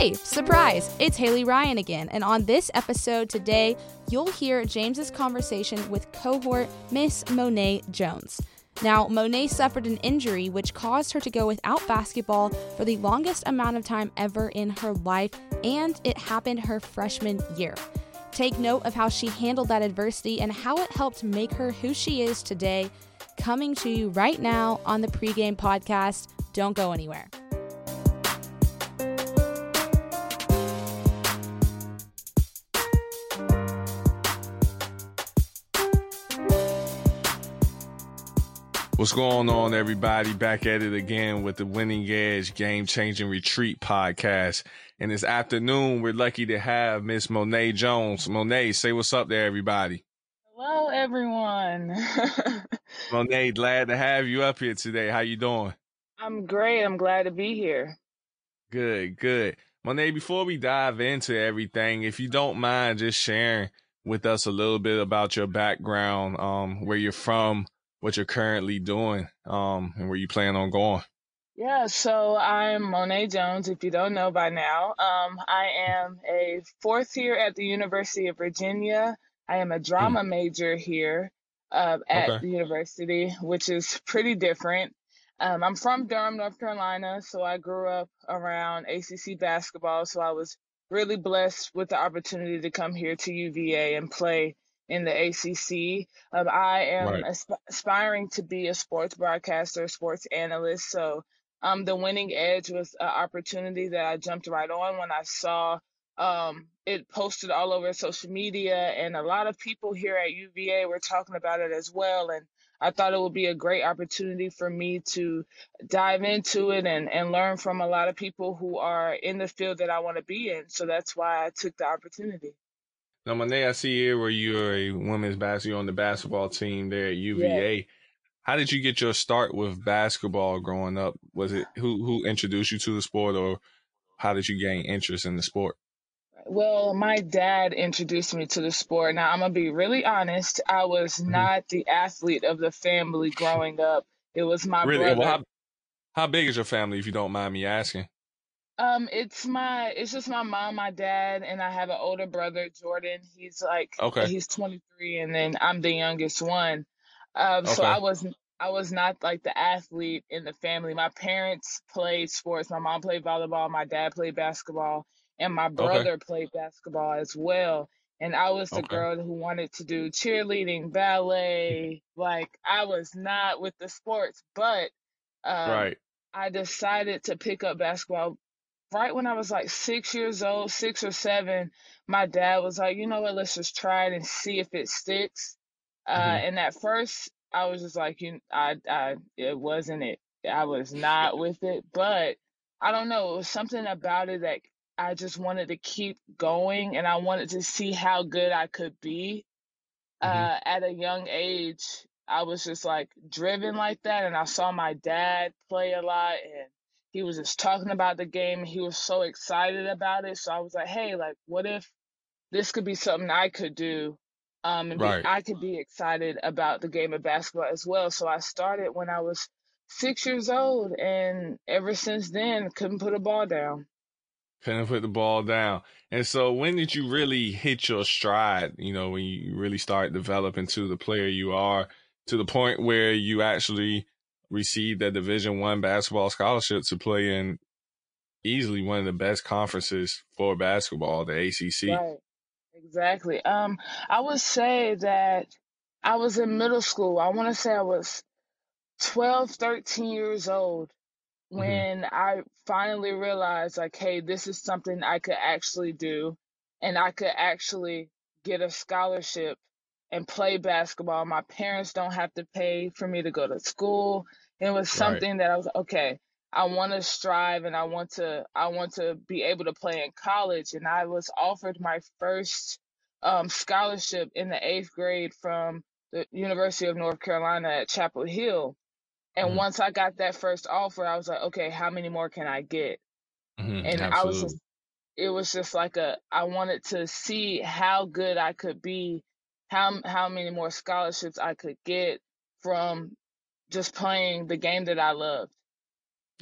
Hey, surprise! It's Haley Ryan again, and on this episode today, you'll hear James's conversation with cohort Miss Monet Jones. Now, Monet suffered an injury which caused her to go without basketball for the longest amount of time ever in her life, and it happened her freshman year. Take note of how she handled that adversity and how it helped make her who she is today. Coming to you right now on the pregame podcast. Don't go anywhere. What's going on, everybody? Back at it again with the Winning Edge Game Changing Retreat podcast. And this afternoon, we're lucky to have Miss Monet Jones. Monet, say what's up there, everybody. Hello, everyone. Monet, glad to have you up here today. How you doing? I'm great. I'm glad to be here. Good, good. Monet, before we dive into everything, if you don't mind just sharing with us a little bit about your background, um, where you're from, what you're currently doing, um, and where you plan on going. Yeah, so I'm Monet Jones, if you don't know by now. Um, I am a fourth year at the University of Virginia. I am a drama mm. major here uh, at okay. the university, which is pretty different. Um, I'm from Durham, North Carolina, so I grew up around ACC basketball. So I was really blessed with the opportunity to come here to UVA and play in the ACC. Um, I am right. asp- aspiring to be a sports broadcaster, sports analyst. So um, the winning edge was an opportunity that I jumped right on when I saw um, it posted all over social media, and a lot of people here at UVA were talking about it as well. And I thought it would be a great opportunity for me to dive into it and, and learn from a lot of people who are in the field that I want to be in. So that's why I took the opportunity. Now, Monet, I see here where you're a women's basketball on the basketball team there at UVA. Yeah. How did you get your start with basketball growing up? Was it who who introduced you to the sport, or how did you gain interest in the sport? Well, my dad introduced me to the sport. Now, I'm gonna be really honest. I was mm-hmm. not the athlete of the family growing up. It was my really? brother. Well, how, how big is your family, if you don't mind me asking? Um, it's my it's just my mom, my dad, and I have an older brother, Jordan. He's like okay. he's 23, and then I'm the youngest one. Um, okay. so I was I was not like the athlete in the family. My parents played sports. My mom played volleyball. My dad played basketball, and my brother okay. played basketball as well. And I was the girl who wanted to do cheerleading, ballet. Like I was not with the sports, but um, right. I decided to pick up basketball right when I was like six years old, six or seven, my dad was like, you know what, let's just try it and see if it sticks. Uh, mm-hmm. and at first, I was just like, you, I, I, it wasn't it. I was not with it, but I don't know. It was something about it that I just wanted to keep going, and I wanted to see how good I could be. Mm-hmm. Uh, at a young age, I was just like driven like that, and I saw my dad play a lot, and he was just talking about the game. He was so excited about it. So I was like, hey, like, what if this could be something I could do? Um, and right. be, I could be excited about the game of basketball as well. So I started when I was six years old, and ever since then, couldn't put a ball down. Couldn't put the ball down. And so, when did you really hit your stride? You know, when you really start developing to the player you are, to the point where you actually received a Division One basketball scholarship to play in easily one of the best conferences for basketball, the ACC. Right. Exactly. Um, I would say that I was in middle school. I want to say I was 12, 13 years old mm-hmm. when mm-hmm. I finally realized, like, hey, this is something I could actually do, and I could actually get a scholarship and play basketball. My parents don't have to pay for me to go to school. It was something that I was okay. I want to strive and I want to I want to be able to play in college. And I was offered my first um, scholarship in the eighth grade from the University of North Carolina at Chapel Hill. And mm-hmm. once I got that first offer, I was like, okay, how many more can I get? Mm-hmm. And Absolutely. I was just, it was just like a, I wanted to see how good I could be, how how many more scholarships I could get from just playing the game that I loved.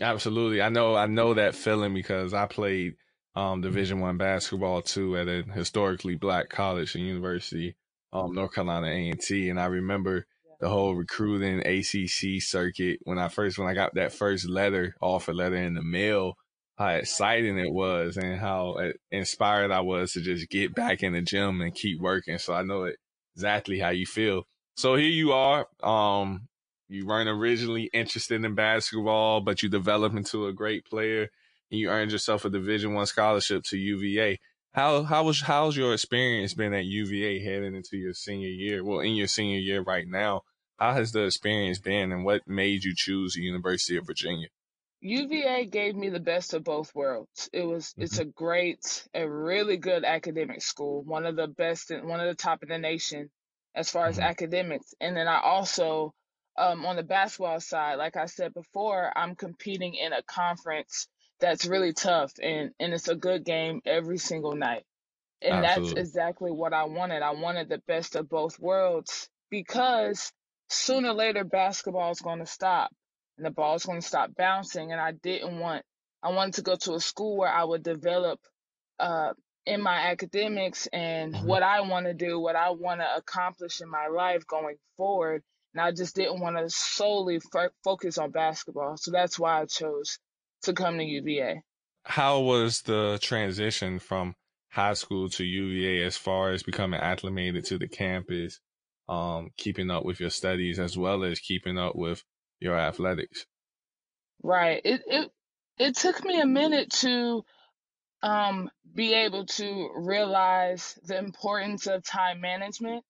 Absolutely. I know I know that feeling because I played um, Division One basketball too at a historically black college and university, um, North Carolina A and I remember the whole recruiting ACC circuit when I first when I got that first letter offer letter in the mail. How exciting it was and how inspired I was to just get back in the gym and keep working. So I know exactly how you feel. So here you are. Um, you weren't originally interested in basketball, but you developed into a great player and you earned yourself a Division One scholarship to UVA. How how was how's your experience been at UVA heading into your senior year? Well, in your senior year right now, how has the experience been, and what made you choose the University of Virginia? UVA gave me the best of both worlds. It was mm-hmm. it's a great, a really good academic school, one of the best, and one of the top in the nation as far mm-hmm. as academics. And then I also, um, on the basketball side, like I said before, I'm competing in a conference that's really tough and and it's a good game every single night. And Absolutely. that's exactly what I wanted. I wanted the best of both worlds because sooner or later basketball is going to stop and the ball is going to stop bouncing and I didn't want I wanted to go to a school where I would develop uh, in my academics and mm-hmm. what I want to do, what I want to accomplish in my life going forward. And I just didn't want to solely focus on basketball. So that's why I chose to come to UVA. How was the transition from high school to UVA as far as becoming acclimated to the campus, um, keeping up with your studies as well as keeping up with your athletics? Right. It it it took me a minute to um be able to realize the importance of time management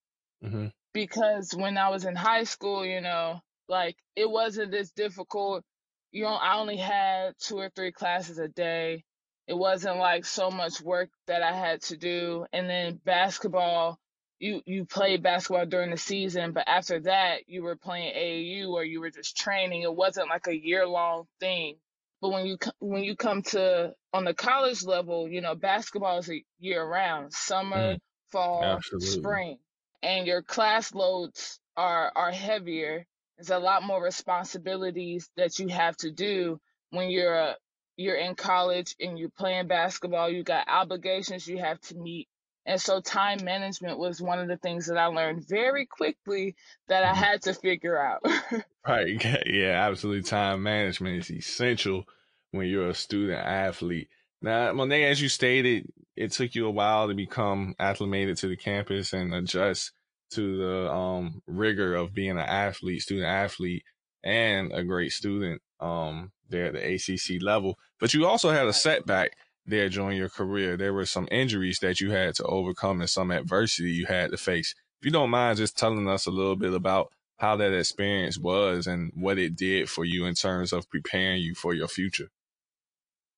mm-hmm. Because when I was in high school, you know, like it wasn't as difficult you know, I only had two or three classes a day. It wasn't like so much work that I had to do. And then basketball, you you played basketball during the season, but after that, you were playing AAU or you were just training. It wasn't like a year long thing. But when you when you come to on the college level, you know, basketball is a year round, summer, mm, fall, absolutely. spring, and your class loads are are heavier there's a lot more responsibilities that you have to do when you're a, you're in college and you're playing basketball. You got obligations you have to meet. And so time management was one of the things that I learned very quickly that I mm-hmm. had to figure out. right. Yeah, absolutely. Time management is essential when you're a student athlete. Now, Monet, as you stated, it took you a while to become acclimated to the campus and adjust to the um, rigor of being an athlete, student athlete, and a great student um, there at the ACC level. But you also had a setback there during your career. There were some injuries that you had to overcome and some adversity you had to face. If you don't mind just telling us a little bit about how that experience was and what it did for you in terms of preparing you for your future.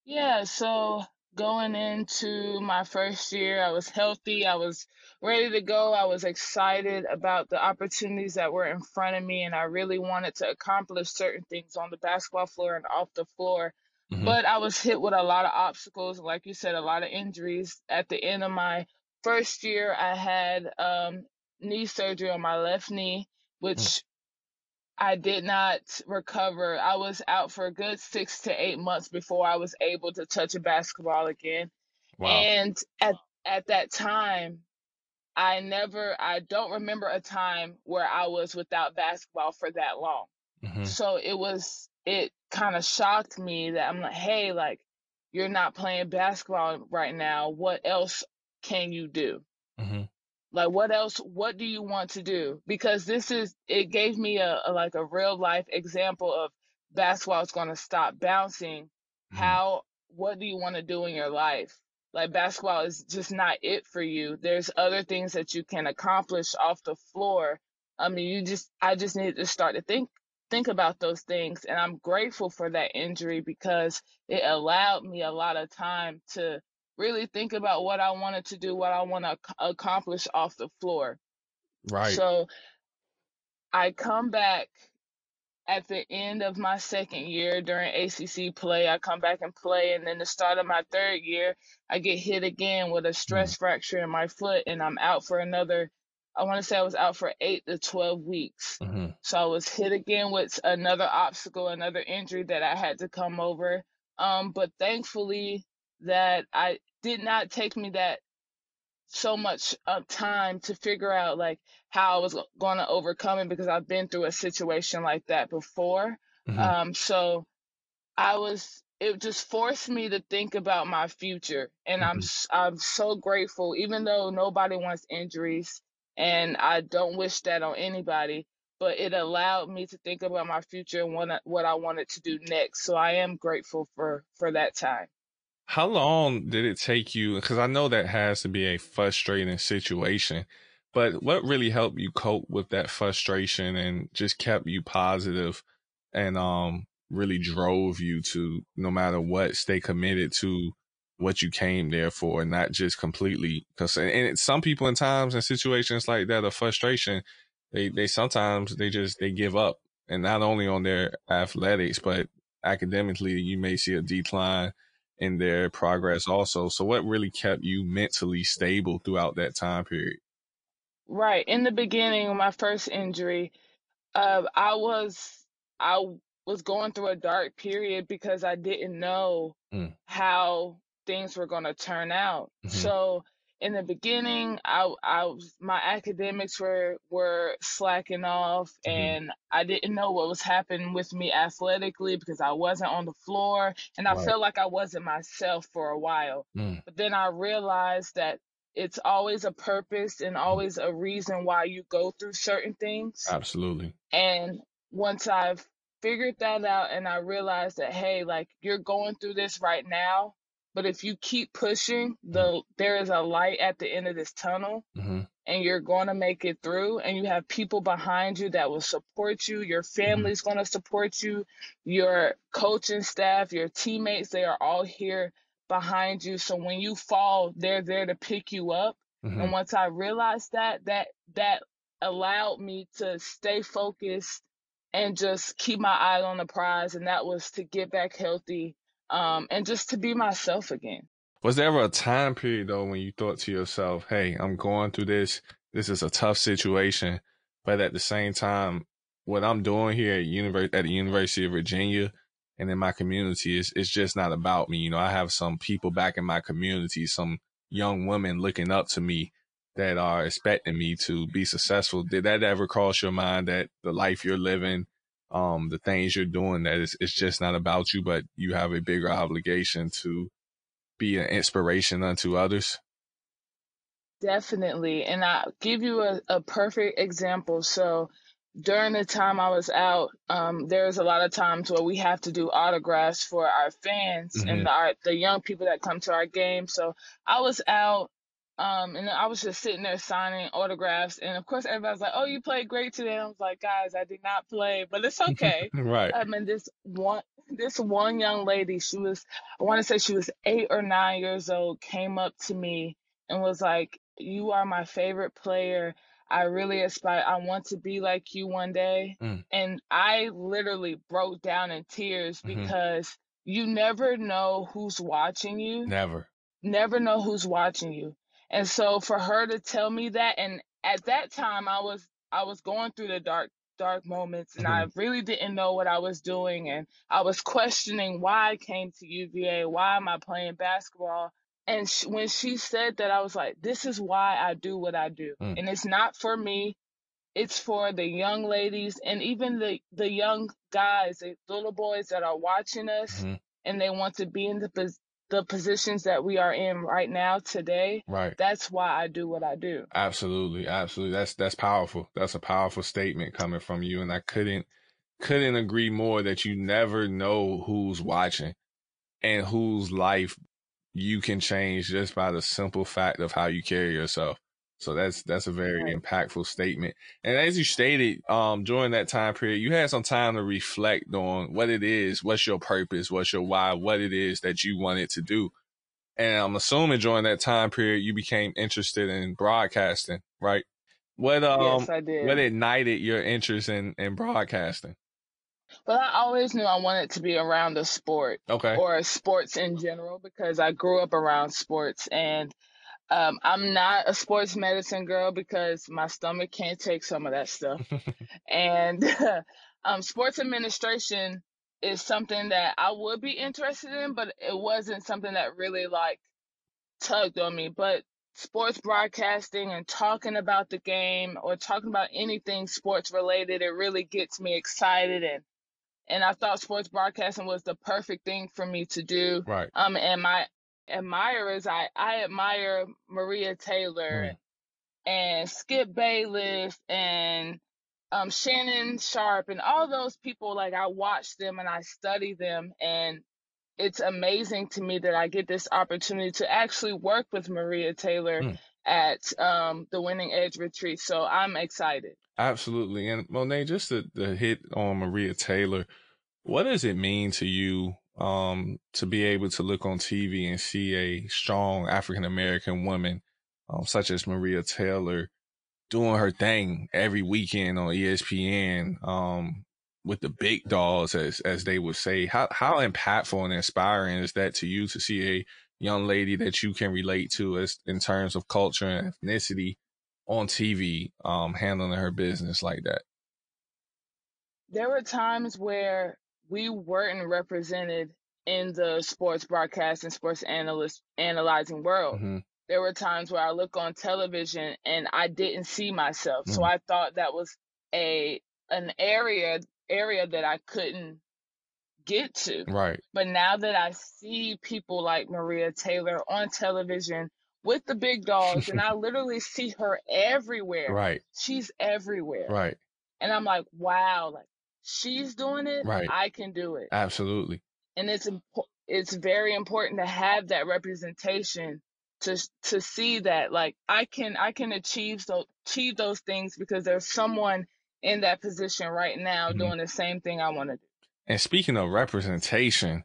Yeah, so going into my first year. I was healthy. I was ready to go. I was excited about the opportunities that were in front of me, and I really wanted to accomplish certain things on the basketball floor and off the floor. Mm-hmm. But I was hit with a lot of obstacles, like you said, a lot of injuries. At the end of my first year, I had um, knee surgery on my left knee, which mm. I did not recover. I was out for a good six to eight months before I was able to touch a basketball again. Wow. And at at that time, I never I don't remember a time where I was without basketball for that long. Mm-hmm. So it was it kind of shocked me that I'm like, hey, like you're not playing basketball right now. What else can you do? Mm-hmm. Like what else what do you want to do? Because this is it gave me a, a like a real life example of basketball is going to stop bouncing. Mm-hmm. How what do you want to do in your life? Like basketball is just not it for you. There's other things that you can accomplish off the floor. I mean, you just I just needed to start to think think about those things and I'm grateful for that injury because it allowed me a lot of time to really think about what I wanted to do, what I want to accomplish off the floor. Right. So I come back at the end of my second year during ACC play. I come back and play, and then the start of my third year, I get hit again with a stress mm. fracture in my foot, and I'm out for another. I want to say I was out for eight to 12 weeks. Mm-hmm. So I was hit again with another obstacle, another injury that I had to come over. Um, but thankfully, that I did not take me that so much uh, time to figure out like how I was going to overcome it because I've been through a situation like that before. Mm-hmm. Um, so I was it just forced me to think about my future and mm-hmm. I'm I'm so grateful even though nobody wants injuries and I don't wish that on anybody but it allowed me to think about my future and what I, what I wanted to do next so I am grateful for for that time how long did it take you? Because I know that has to be a frustrating situation but what really helped you cope with that frustration and just kept you positive and um really drove you to no matter what stay committed to what you came there for and not just completely because and some people in times and situations like that of frustration they they sometimes they just they give up and not only on their athletics but academically you may see a decline in their progress also so what really kept you mentally stable throughout that time period right in the beginning my first injury uh, i was i was going through a dark period because I didn't know mm. how things were going to turn out. Mm-hmm. So in the beginning, I, I was, my academics were were slacking off, mm-hmm. and I didn't know what was happening with me athletically because I wasn't on the floor, and I right. felt like I wasn't myself for a while. Mm. But then I realized that it's always a purpose and mm. always a reason why you go through certain things. Absolutely. And once I've figured that out and I realized that hey, like you're going through this right now, but if you keep pushing, mm-hmm. the there is a light at the end of this tunnel. Mm-hmm. And you're going to make it through, and you have people behind you that will support you. Your mm-hmm. family's mm-hmm. going to support you. Your coaching staff, your teammates, they are all here behind you. So when you fall, they're there to pick you up. Mm-hmm. And once I realized that, that that allowed me to stay focused and just keep my eye on the prize. And that was to get back healthy um, and just to be myself again. Was there ever a time period though when you thought to yourself, "Hey, I'm going through this. This is a tough situation, but at the same time, what I'm doing here at University at the University of Virginia and in my community is it's just not about me. You know, I have some people back in my community, some young women looking up to me that are expecting me to be successful. Did that ever cross your mind that the life you're living, um, the things you're doing, that it's, it's just not about you, but you have a bigger obligation to be an inspiration unto others? Definitely. And I'll give you a, a perfect example. So during the time I was out, um, there's a lot of times where we have to do autographs for our fans mm-hmm. and the, our, the young people that come to our game. So I was out um, and I was just sitting there signing autographs, and of course everybody's like, "Oh, you played great today." I was like, "Guys, I did not play, but it's okay." right. Um, and this one, this one young lady, she was, I want to say she was eight or nine years old, came up to me and was like, "You are my favorite player. I really aspire. I want to be like you one day." Mm. And I literally broke down in tears mm-hmm. because you never know who's watching you. Never. Never know who's watching you and so for her to tell me that, and at that time I was I was going through the dark dark moments and mm-hmm. I really didn't know what I was doing and I was questioning why I came to UVA, why am I playing basketball? And sh- when she said that, I was like, this is why I do what I do. Mm. And it's not for me. It's for the young ladies and even the, the young guys, the little boys that are watching us mm-hmm. and they want to be in the the positions that we are in right now today. Right. That's why I do what I do. Absolutely. Absolutely. That's that's powerful. That's a powerful statement coming from you. And I couldn't couldn't agree more that you never know who's watching and whose life you can change just by the simple fact of how you carry yourself. So that's that's a very right. impactful statement. And as you stated, um, during that time period, you had some time to reflect on what it is, what's your purpose, what's your why, what it is that you wanted to do. And I'm assuming during that time period, you became interested in broadcasting, right? What um, yes, I did. what ignited your interest in in broadcasting? Well, I always knew I wanted to be around the sport, okay, or sports in general, because I grew up around sports and um, I'm not a sports medicine girl because my stomach can't take some of that stuff. and um, sports administration is something that I would be interested in, but it wasn't something that really like tugged on me. But sports broadcasting and talking about the game or talking about anything sports related, it really gets me excited and and I thought sports broadcasting was the perfect thing for me to do. Right. Um and my admirers, I I admire Maria Taylor mm. and Skip Bayless and um, Shannon Sharpe and all those people, like I watch them and I study them, and it's amazing to me that I get this opportunity to actually work with Maria Taylor mm. at um, the Winning Edge retreat. So I'm excited. Absolutely, and Monet, just to, to hit on Maria Taylor, what does it mean to you um, to be able to look on TV and see a strong African American woman um, such as Maria Taylor? doing her thing every weekend on ESPN um, with the big dogs, as as they would say. How how impactful and inspiring is that to you to see a young lady that you can relate to as in terms of culture and ethnicity on TV, um, handling her business like that? There were times where we weren't represented in the sports broadcast and sports analyst analyzing world. Mm-hmm there were times where I look on television and I didn't see myself. Mm. So I thought that was a an area area that I couldn't get to. Right. But now that I see people like Maria Taylor on television with the big dogs and I literally see her everywhere. Right. She's everywhere. Right. And I'm like, wow, like she's doing it. Right. I can do it. Absolutely. And it's it's very important to have that representation to to see that like I can I can achieve so achieve those things because there's someone in that position right now mm-hmm. doing the same thing I want to do. And speaking of representation,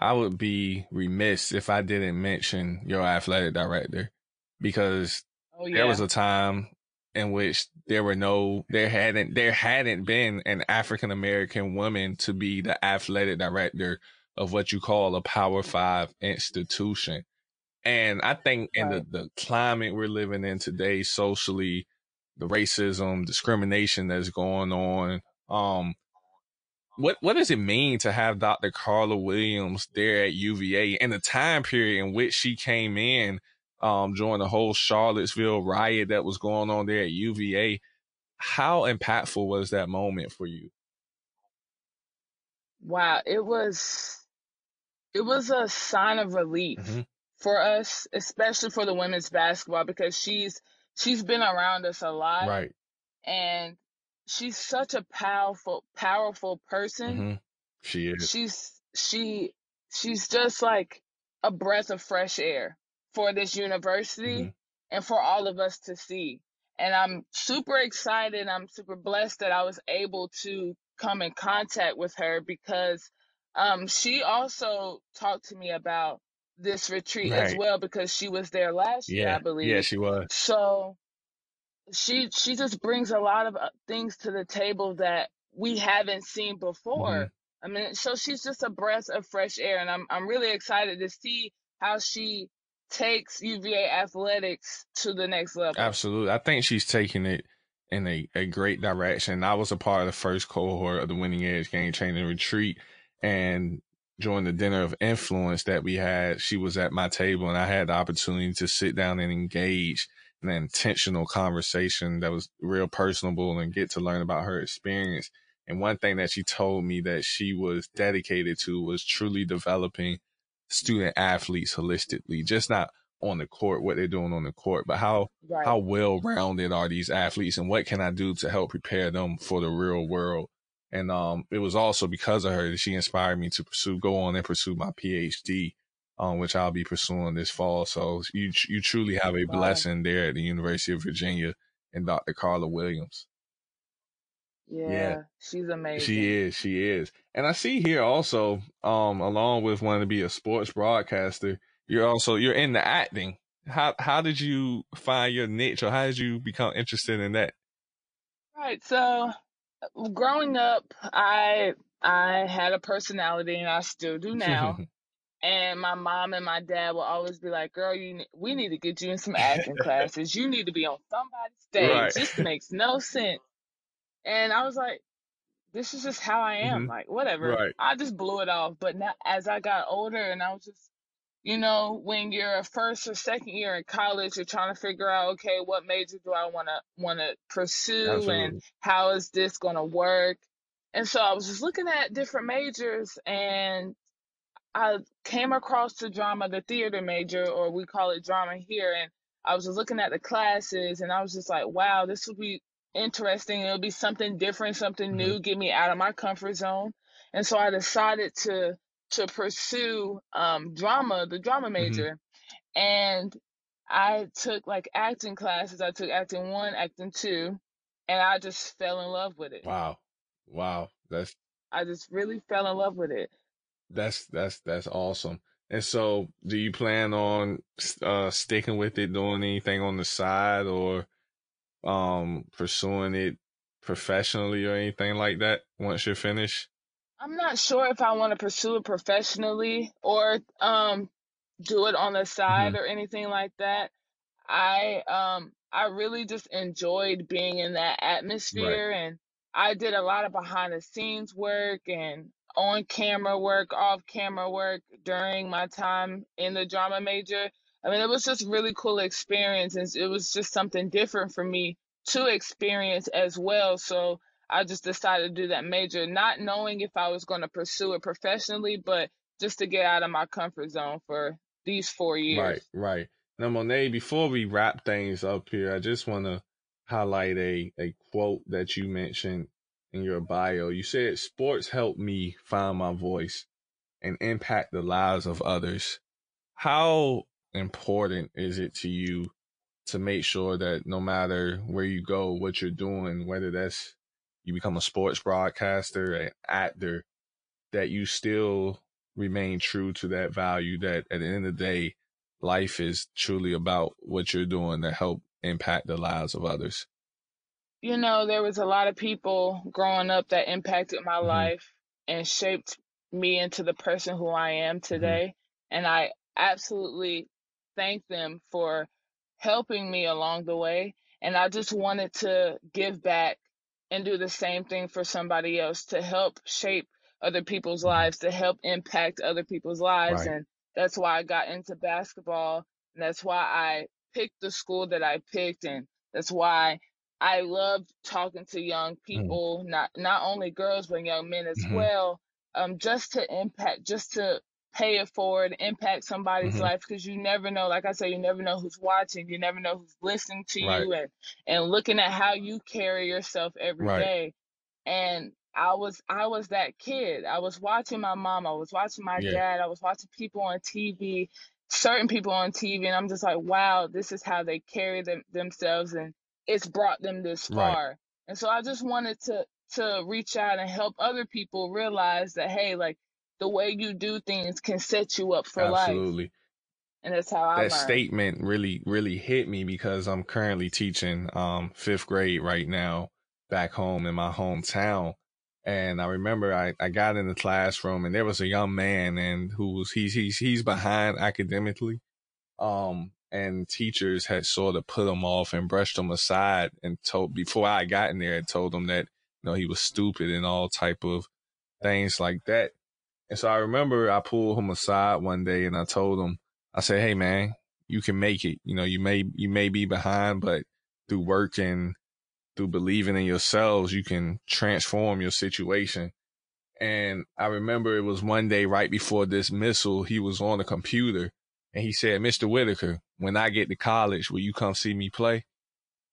I would be remiss if I didn't mention your athletic director because oh, yeah. there was a time in which there were no there hadn't there hadn't been an African American woman to be the athletic director of what you call a power 5 institution. And I think in the, the climate we're living in today, socially, the racism, discrimination that's going on, um, what what does it mean to have Dr. Carla Williams there at UVA in the time period in which she came in um, during the whole Charlottesville riot that was going on there at UVA? How impactful was that moment for you? Wow, it was it was a sign of relief. Mm-hmm for us, especially for the women's basketball, because she's she's been around us a lot, right? And she's such a powerful, powerful person. Mm-hmm. She is. She's she she's just like a breath of fresh air for this university mm-hmm. and for all of us to see. And I'm super excited. I'm super blessed that I was able to come in contact with her because um, she also talked to me about this retreat right. as well because she was there last yeah. year, I believe. Yeah, she was. So she she just brings a lot of uh, things to the table that we haven't seen before. Mm-hmm. I mean, so she's just a breath of fresh air, and I'm I'm really excited to see how she takes UVA athletics to the next level. Absolutely, I think she's taking it in a, a great direction. I was a part of the first cohort of the Winning Edge Game Changing Retreat, and during the dinner of influence that we had, she was at my table and I had the opportunity to sit down and engage in an intentional conversation that was real personable and get to learn about her experience. And one thing that she told me that she was dedicated to was truly developing student athletes holistically, just not on the court, what they're doing on the court, but how, right. how well rounded are these athletes and what can I do to help prepare them for the real world? And um, it was also because of her that she inspired me to pursue, go on and pursue my PhD, um, which I'll be pursuing this fall. So you you truly have a wow. blessing there at the University of Virginia and Dr. Carla Williams. Yeah, yeah, she's amazing. She is, she is. And I see here also, um, along with wanting to be a sports broadcaster, you're also you're in the acting. How how did you find your niche, or how did you become interested in that? Right. So growing up, I I had a personality, and I still do now. and my mom and my dad will always be like, "Girl, you we need to get you in some acting classes. You need to be on somebody's stage. Right. This makes no sense." And I was like, this is just how I am. Mm-hmm. Like whatever. Right. I just blew it off. But now as I got older and I was just you know, when you're a first or second year in college, you're trying to figure out, okay, what major do I want to want to pursue, Absolutely. and how is this going to work? And so I was just looking at different majors, and I came across the drama, the theater major, or we call it drama here, and I was just looking at the classes, and I was just like, wow, this would be interesting. It'll be something different, something mm-hmm. new, get me out of my comfort zone. And so I decided to to pursue um, drama, the drama mm-hmm. major, mm-hmm. and I took like acting classes. I took acting one, acting two, and I just fell in love with it. Wow, wow, that's. I just really fell in love with it. That's that's that's awesome. And so, do you plan on uh, sticking with it, doing anything on the side, or um, pursuing it professionally or anything like that once you're finished? I'm not sure if I want to pursue it professionally or um do it on the side mm-hmm. or anything like that. I um I really just enjoyed being in that atmosphere right. and I did a lot of behind the scenes work and on camera work, off camera work during my time in the drama major. I mean, it was just really cool experience and it was just something different for me to experience as well. So I just decided to do that major, not knowing if I was going to pursue it professionally, but just to get out of my comfort zone for these four years. Right, right. Now, Monet, before we wrap things up here, I just want to highlight a, a quote that you mentioned in your bio. You said, Sports helped me find my voice and impact the lives of others. How important is it to you to make sure that no matter where you go, what you're doing, whether that's you become a sports broadcaster, an actor, that you still remain true to that value that at the end of the day, life is truly about what you're doing to help impact the lives of others? You know, there was a lot of people growing up that impacted my mm-hmm. life and shaped me into the person who I am mm-hmm. today. Mm-hmm. And I absolutely thank them for helping me along the way. And I just wanted to give back and do the same thing for somebody else to help shape other people's mm-hmm. lives, to help impact other people's lives. Right. And that's why I got into basketball. And that's why I picked the school that I picked. And that's why I love talking to young mm. people, mm not, not only girls, but young men as mm-hmm. well. Um, just to impact, just to pay it forward, impact somebody's mm-hmm. life because you never know. Like I said, you never know who's watching, you never know who's listening to right. you, and and looking at how you carry yourself every right. day. And I was I was that kid. I was watching my mom. I was watching my yeah. dad. I was watching people on TV, certain people on TV, and I'm just like, wow, this is how they carry them themselves, and it's brought them this far. Right. And so I just wanted to to reach out and help other people realize that hey, like the way you do things can set you up for life. Absolutely. And that's how I That learned. statement really, really hit me because I'm currently teaching um fifth grade right now back home in my hometown. And I remember I, I got in the classroom and there was a young man and who was he's he's he's behind academically. Um and teachers had sort of put him off and brushed him aside and told before I got in there, I told him that you know he was stupid and all type of things like that. And so I remember I pulled him aside one day and I told him, I said, Hey man, you can make it. You know, you may, you may be behind, but through working, through believing in yourselves, you can transform your situation. And I remember it was one day right before dismissal, he was on the computer and he said, Mr. Whitaker, when I get to college, will you come see me play?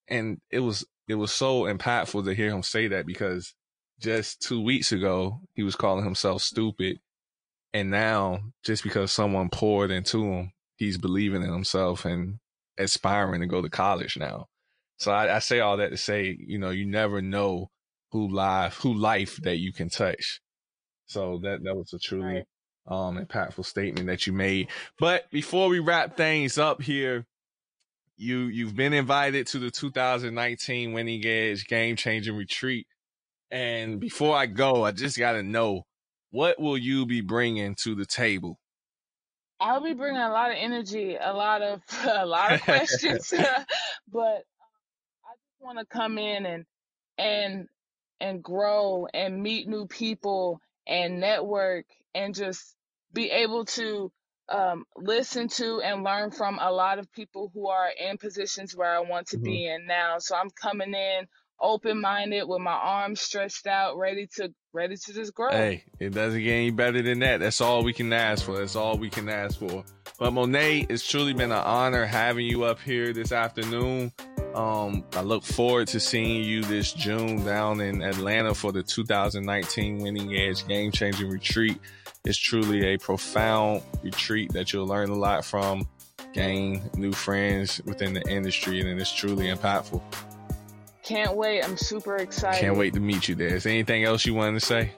And it was, it was so impactful to hear him say that because just two weeks ago, he was calling himself stupid. And now, just because someone poured into him, he's believing in himself and aspiring to go to college now. So I, I say all that to say, you know, you never know who life, who life that you can touch. So that, that was a truly, right. um, impactful statement that you made. But before we wrap things up here, you, you've been invited to the 2019 Winning Edge Game Changing Retreat. And before I go, I just got to know what will you be bringing to the table? I'll be bringing a lot of energy, a lot of a lot of questions, but um, I just want to come in and and and grow and meet new people and network and just be able to um, listen to and learn from a lot of people who are in positions where I want to mm-hmm. be in now. So I'm coming in open minded with my arms stretched out, ready to ready to just grow. Hey, it doesn't get any better than that. That's all we can ask for. That's all we can ask for. But Monet, it's truly been an honor having you up here this afternoon. Um, I look forward to seeing you this June down in Atlanta for the 2019 Winning Edge Game Changing Retreat. It's truly a profound retreat that you'll learn a lot from, gain new friends within the industry, and it's truly impactful. Can't wait. I'm super excited. Can't wait to meet you there. Is there anything else you wanted to say?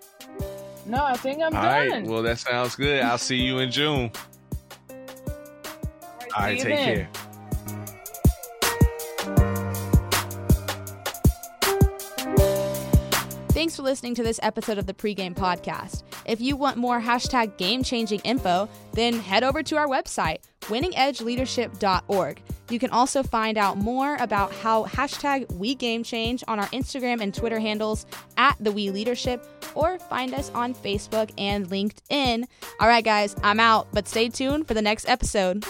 No, I think I'm All done. All right. Well, that sounds good. I'll see you in June. All right, All right take then. care. Thanks for listening to this episode of the Pregame Podcast. If you want more hashtag game changing info, then head over to our website, winningedgeleadership.org. You can also find out more about how hashtag We Game Change on our Instagram and Twitter handles at the We Leadership, or find us on Facebook and LinkedIn. All right, guys, I'm out, but stay tuned for the next episode.